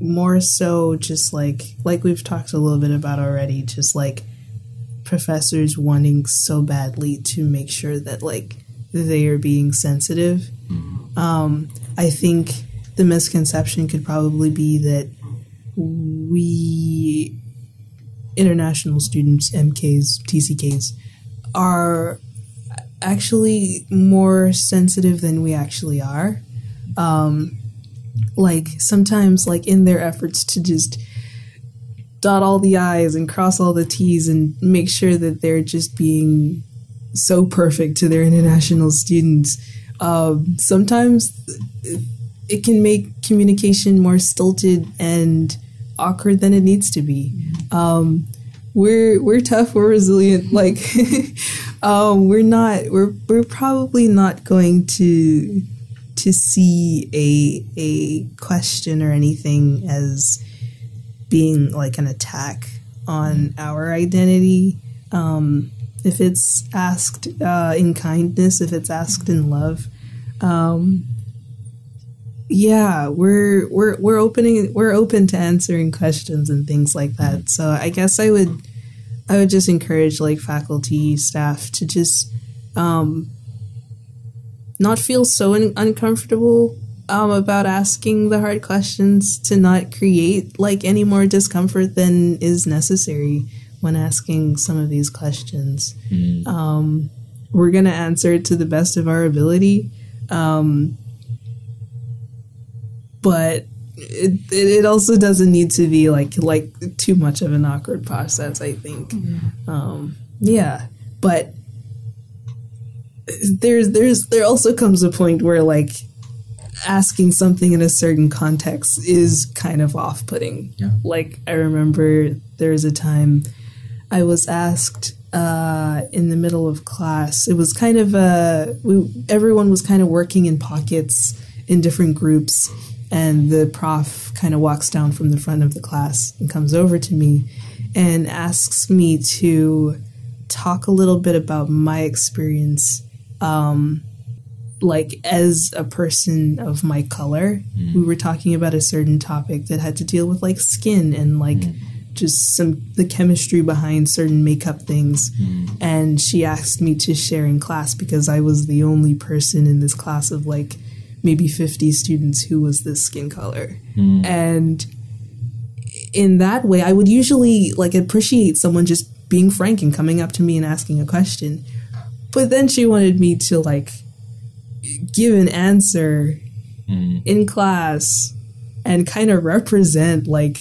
more so just like like we've talked a little bit about already just like professors wanting so badly to make sure that like they are being sensitive. Um, i think the misconception could probably be that we international students mks tcks are actually more sensitive than we actually are. Um, like sometimes like in their efforts to just dot all the i's and cross all the t's and make sure that they're just being so perfect to their international students um, sometimes it can make communication more stilted and awkward than it needs to be. Um, we're we're tough we're resilient like *laughs* um, we're not we're we're probably not going to to see a a question or anything as being like an attack on our identity. Um, if it's asked uh, in kindness, if it's asked in love, um, yeah, we're we're we're opening we're open to answering questions and things like that. So I guess I would I would just encourage like faculty staff to just um, not feel so un- uncomfortable um, about asking the hard questions to not create like any more discomfort than is necessary when asking some of these questions. Um, we're gonna answer it to the best of our ability, um, but it, it also doesn't need to be like like too much of an awkward process. I think, um, yeah, but there's there's there also comes a point where like asking something in a certain context is kind of off-putting. Yeah. Like I remember there was a time I was asked uh, in the middle of class. It was kind of a we, everyone was kind of working in pockets in different groups, and the prof kind of walks down from the front of the class and comes over to me and asks me to talk a little bit about my experience um, like as a person of my color. Mm-hmm. We were talking about a certain topic that had to deal with like skin and like mm-hmm. just some the chemistry behind certain makeup things. Mm-hmm. And she asked me to share in class because i was the only person in this class of like maybe 50 students who was this skin color. Hmm. And in that way i would usually like appreciate someone just being frank and coming up to me and asking a question. But then she wanted me to like give an answer hmm. in class and kind of represent like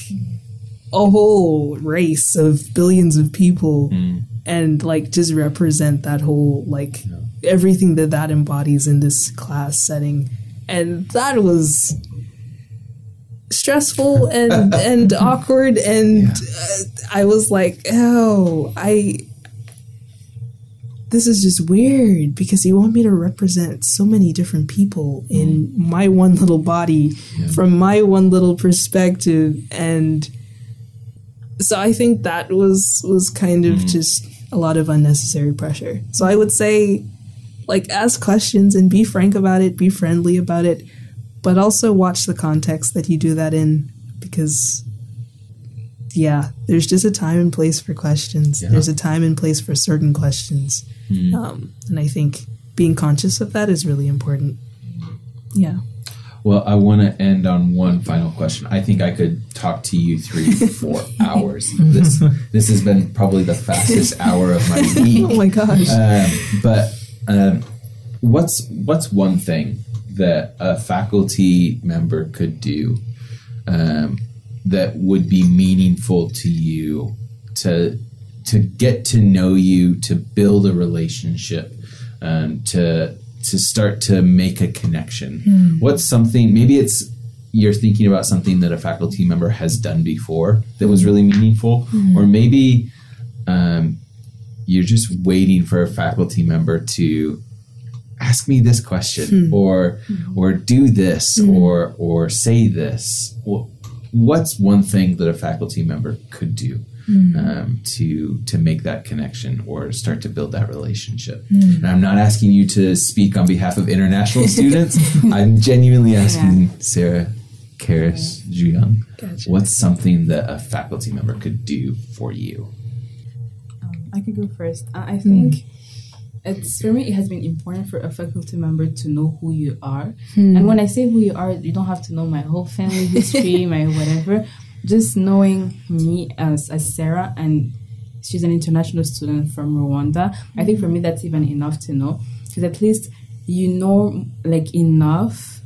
a whole race of billions of people hmm. and like just represent that whole like everything that that embodies in this class setting and that was stressful and *laughs* and awkward and uh, i was like oh i this is just weird because you want me to represent so many different people in my one little body from my one little perspective. And so i think that was was kind of just a lot of unnecessary pressure. So i would say like ask questions and be frank about it be friendly about it but also watch the context that you do that in because yeah there's just a time and place for questions. There's a time and place for certain questions. Um, and i think being conscious of that is really important. Yeah. Well, I want to end on one final question. I think I could talk to you three for *laughs* hours. This this has been probably the fastest *laughs* hour of my week. oh my gosh. Um, but um, what's what's one thing that a faculty member could do um, that would be meaningful to you to to get to know you, to build a relationship, um, to to start to make a connection? What's something? Maybe it's you're thinking about something that a faculty member has done before that was really meaningful, or maybe um, you're just waiting for a faculty member to ask me this question hmm. or hmm. or do this hmm. or or say this what's one thing that a faculty member could do um, to to make that connection or start to build that relationship? And I'm not asking you to speak on behalf of international *laughs* students. I'm genuinely asking Sarah, Kharis, Juyoung, Gotcha. what's something that a faculty member could do for you? I could go first. Uh, I think it's for me. It has been important for a faculty member to know who you are. And when I say who you are, you don't have to know my whole family history, *laughs* my whatever. Just knowing me as as Sarah, and she's an international student from Rwanda. I think for me that's even enough to know because at least you know like enough.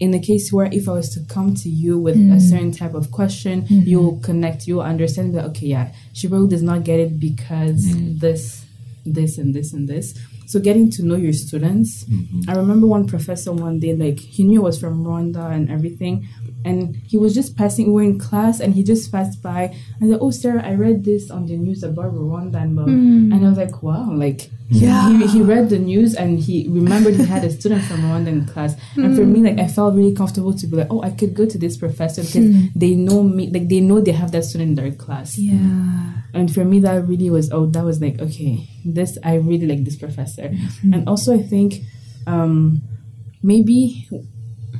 In the case where if I was to come to you with a mm. certain type of question, mm-hmm. you'll connect, you'll understand that okay, yeah, she probably does not get it because mm. this, this, and this, and this. So getting to know your students. Mm-hmm. I remember one professor one day, like he knew I was from Rwanda and everything, and he was just passing. We were in class, and he just passed by and said, "Oh, Sarah, I read this on the news about Rwanda," and, blah." Hmm. and I was like, "Wow!" Like Yeah. he, he read the news and he remembered he had a student from Rwanda in class. And for me, hmm. like I felt really comfortable to be like, "Oh, I could go to this professor because hmm. they know me. Like they know they have that student in their class." Yeah. and for me that really was oh that was like okay this i really like this professor and also i think um maybe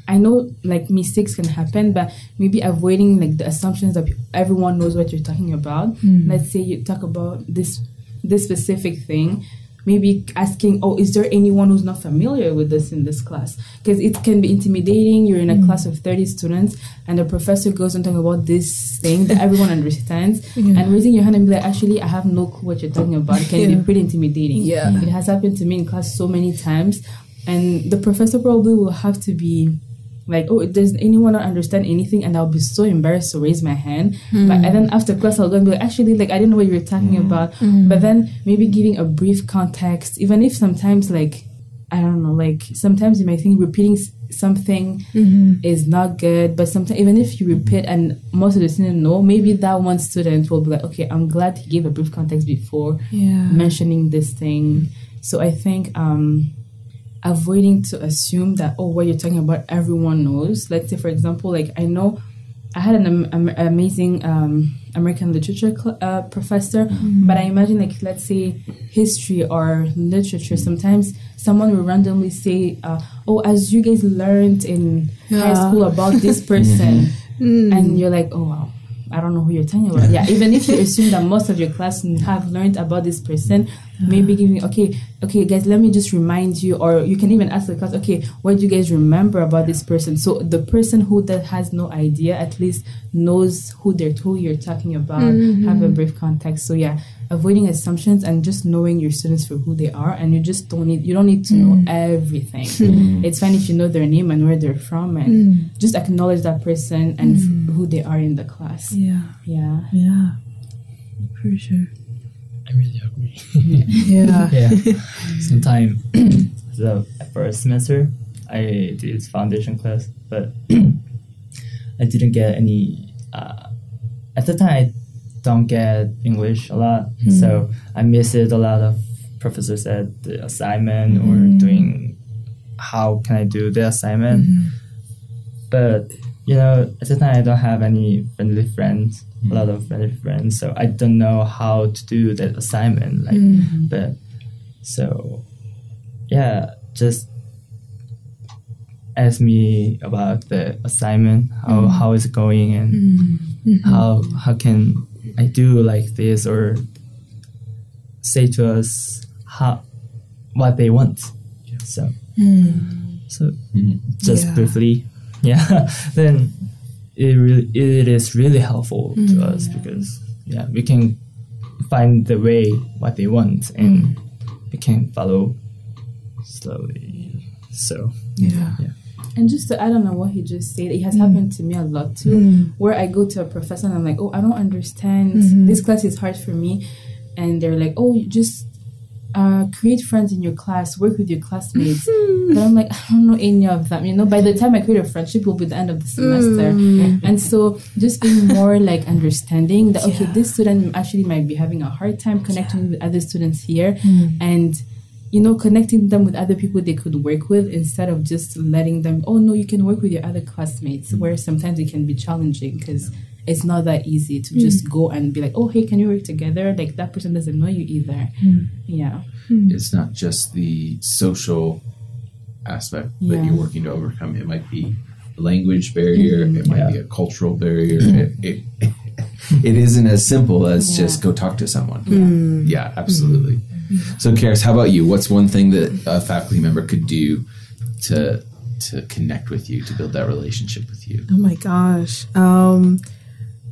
i know like mistakes can happen but maybe avoiding like the assumptions that everyone knows what you're talking about. Mm. Let's say you talk about this this specific thing maybe asking oh is there anyone who's not familiar with this in this class? Because it can be intimidating. You're in a mm. class of 30 students and the professor goes on talking about this thing that everyone understands. *laughs* And raising your hand and be like actually i have no clue what you're talking about. It can Yeah. be pretty intimidating. Yeah. it has happened to me in class so many times and the professor probably will have to be like, oh, does anyone not understand anything? And I'll be so embarrassed to raise my hand. Hmm. But and then after class, I'll go and be like, actually, like I didn't know what you were talking hmm. about. Hmm. But then maybe giving a brief context, even if sometimes like I don't know, like sometimes you might think repeating something mm-hmm. is not good, but sometimes even if you repeat and most of the students know, maybe that one student will be like, okay, I'm glad he gave a brief context before Yeah. mentioning this thing. So I think um, avoiding to assume that oh, what you're talking about, everyone knows. Let's say, for example, like I know I had an am- am- amazing um, American literature cl- uh, professor, but I imagine like let's say history or literature. Sometimes someone will randomly say, uh, "Oh, as you guys learned in high school about this *laughs* person," and you're like, "Oh wow." I don't know who you're talking about. Yeah, even if you assume that most of your class have learned about this person, maybe giving okay, okay, guys, let me just remind you, or you can even ask the class, okay, what do you guys remember about this person? So the person who that has no idea at least knows who they're who you're talking about, have a mm-hmm. brief context. So yeah, avoiding assumptions and just knowing your students for who they are, and you just don't need you don't need to know mm. everything. *laughs* Mm. It's fine if you know their name and where they're from, and mm. just acknowledge that person and f- who they are in the class. Yeah. Yeah. Yeah. For sure. I really agree. *laughs* Yeah. *laughs* yeah. Sometime *clears throat* the first semester I did foundation class, but *clears throat* I didn't get any. Uh, at the time, I don't get English a lot, hmm. so I missed a lot of professors at the assignment or hmm. doing how can I do the assignment. Hmm. But you know, at the time I don't have any friendly friends, a lot of friendly friends, so I don't know how to do that assignment. Like, but so yeah, just ask me about the assignment, how how is it going, and how how can I do like this, or say to us how what they want. So hmm. so mm-hmm. just Yeah. briefly, yeah, *laughs* then it really it is really helpful to hmm. us because yeah we can find the way what they want and we can follow slowly. So yeah. Yeah. And just to add on what he just said, it has mm. happened to me a lot too. Mm. Where I go to a professor and I'm like, oh, I don't understand. Mm-hmm. This class is hard for me. And they're like, oh, you just uh, create friends in your class, work with your classmates. Mm. but I'm like, I don't know any of them. You know, by the time I create a friendship, it will be the end of the semester. And so just being more like understanding that, okay, this student actually might be having a hard time connecting with other students here. And you know, connecting them with other people they could work with instead of just letting them, oh no, you can work with your other classmates, mm. where sometimes it can be challenging because it's not that easy to mm. just go and be like, oh, hey, can you work together? Like that person doesn't know you either. Mm. Yeah. It's not just the social aspect that Yeah. you're working to overcome. It might be a language barrier. Mm-hmm. It might Yeah. be a cultural barrier. Mm-hmm. it, it, *laughs* it isn't as simple as just go talk to someone. Yeah, absolutely. Mm-hmm. So, Kharis, how about you? What's one thing that a faculty member could do to to connect with you, to build that relationship with you? Oh my gosh. Um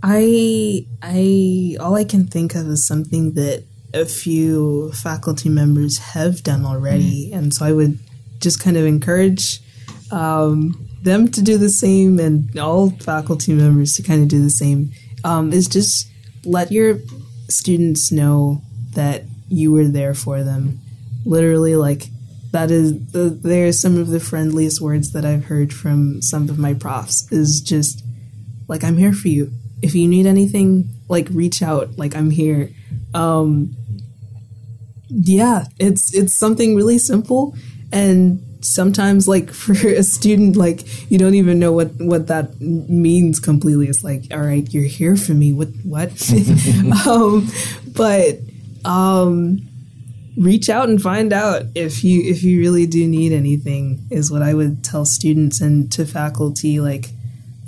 I I all I can think of is something that a few faculty members have done already and so I would just kind of encourage um, them to do the same and all faculty members to kind of do the same um, is just let your students know that you were there for them literally like that is the, they're some of the friendliest words that I've heard from some of my profs is just like I'm here for you. If you need anything, like reach out. Like I'm here. Um, yeah, it's it's something really simple, and sometimes like *laughs* for a student, like you don't even know what what that means completely. It's like, all right, you're here for me. What what? *laughs* um, but um, reach out and find out if you if you really do need anything is what I would tell students and to faculty like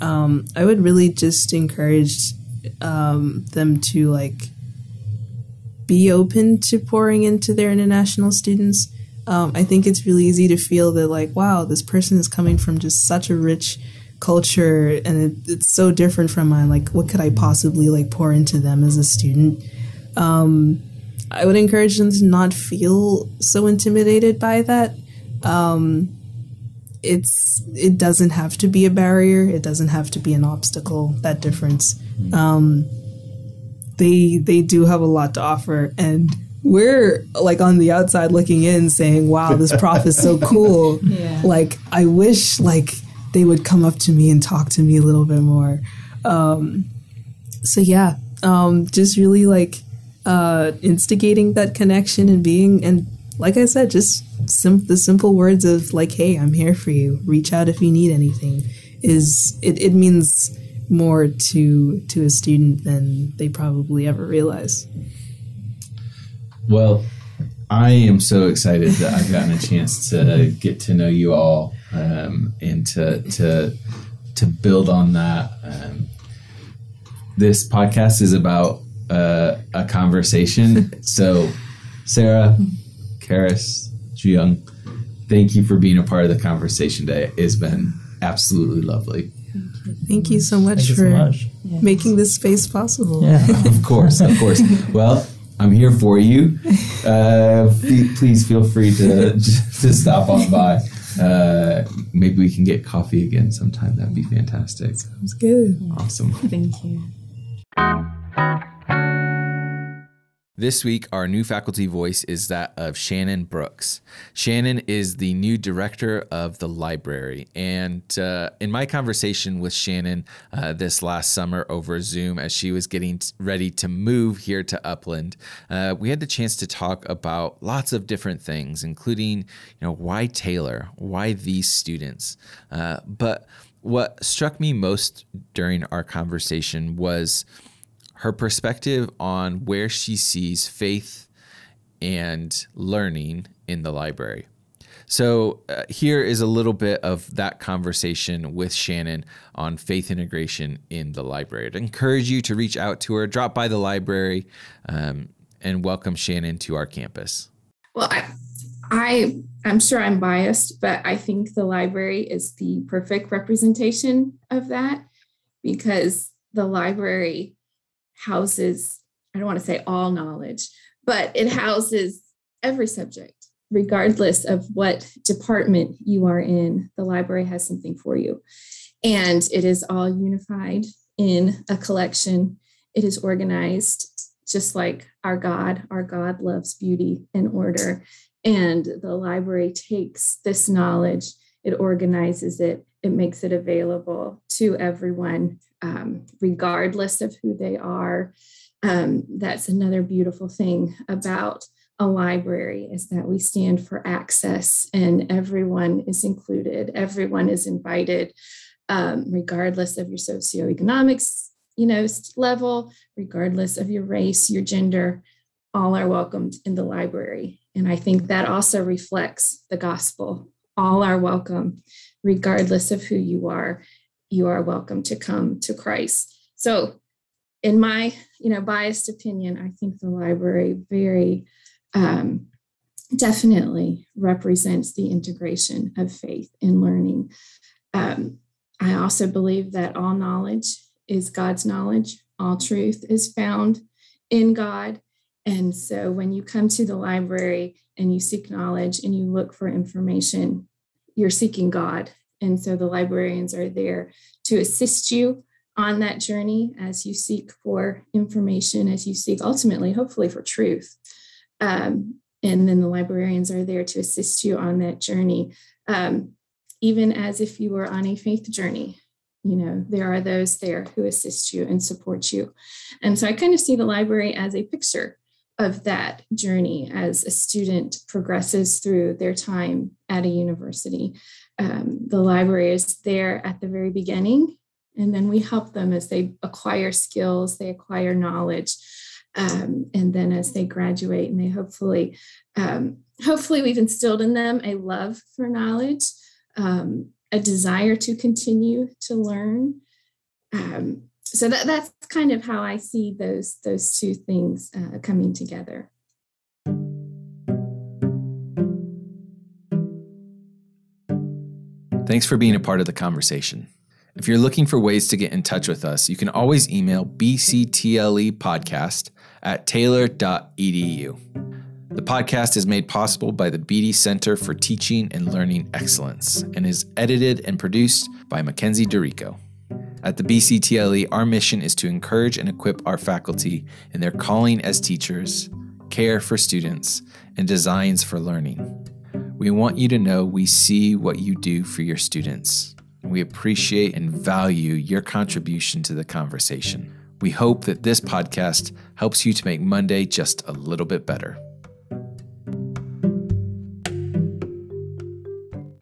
um, I would really just encourage um, them to like be open to pouring into their international students. Um, I think it's really easy to feel that like wow this person is coming from just such a rich culture and it, it's so different from mine like what could I possibly like pour into them as a student I would encourage them to not feel so intimidated by that. Um, it's it doesn't have to be a barrier. It doesn't have to be an obstacle. That difference. Um, they they do have a lot to offer, and we're like on the outside looking in, saying, "Wow, this prof is so cool." *laughs* Yeah. Like I wish like they would come up to me and talk to me a little bit more. Um, so yeah, um, just really like uh, instigating that connection and being and like I said, just sim- the simple words of like, "Hey, I'm here for you. Reach out if you need anything." Is it? It means more to to a student than they probably ever realize. Well, I am so excited that I've gotten a chance to get to know you all um, and to to to build on that. Um, this podcast is about uh, a conversation. *laughs* so, Sarah, Kharis, Juyoung, thank you for being a part of the conversation today. It's been absolutely lovely. Thank you so much Thank you for so much. making this space possible. Yeah. Of course, of course. *laughs* Well, I'm here for you. Uh, fe- please feel free to *laughs* to stop on by. Uh, maybe we can get coffee again sometime. That'd be fantastic. It's good. Awesome. Thank you. This week, our new faculty voice is that of Shannon Brooks. Shannon is the new director of the library. And uh, in my conversation with Shannon uh, this last summer over Zoom, as she was getting ready to move here to Upland, uh, we had the chance to talk about lots of different things, including, you know, why Taylor, why these students. Uh, but what struck me most during our conversation was her perspective on where she sees faith and learning in the library. So, uh, here is a little bit of that conversation with Shannon on faith integration in the library. I'd encourage you to reach out to her, drop by the library, um, and welcome Shannon to our campus. Well, I, I, I'm sure I'm biased, but I think the library is the perfect representation of that because the library houses, I don't want to say all knowledge, but it houses every subject, regardless of what department you are in. The library has something for you. And it is all unified in a collection. It is organized just like our God. Our God loves beauty and order. And the library takes this knowledge, it organizes it, it makes it available to everyone, um, regardless of who they are. Um, that's another beautiful thing about a library is that we stand for access and everyone is included, everyone is invited, um, regardless of your socioeconomics, you know, level, regardless of your race, your gender, all are welcomed in the library. And I think that also reflects the gospel. All are welcome, regardless of who you are. You are welcome to come to Christ. So, in my, you know, biased opinion, I think the library very um, definitely represents the integration of faith in learning. Um, I also believe that all knowledge is God's knowledge, all truth is found in God. And so when you come to the library and you seek knowledge and you look for information, you're seeking God. And so the librarians are there to assist you on that journey as you seek for information, as you seek ultimately, hopefully, for truth. Um, and then the librarians are there to assist you on that journey, um, even as if you were on a faith journey. You know, there are those there who assist you and support you. And so I kind of see the library as a picture of that journey as a student progresses through their time at a university. Um, the library is there at the very beginning, and then we help them as they acquire skills, they acquire knowledge, um, and then as they graduate and they hopefully um, hopefully we've instilled in them a love for knowledge um, a desire to continue to learn. Um, so that, that's kind of how i see those those two things uh, coming together Thanks for being a part of the conversation. If you're looking for ways to get in touch with us, you can always email bctlepodcast at taylor.edu. The podcast is made possible by the Beatty Center for Teaching and Learning Excellence and is edited and produced by Mackenzie Dorico. At the BCTLE, our mission is to encourage and equip our faculty in their calling as teachers, care for students, and designs for learning. We want you to know we see what you do for your students. We appreciate and value your contribution to the conversation. We hope that this podcast helps you to make Monday just a little bit better.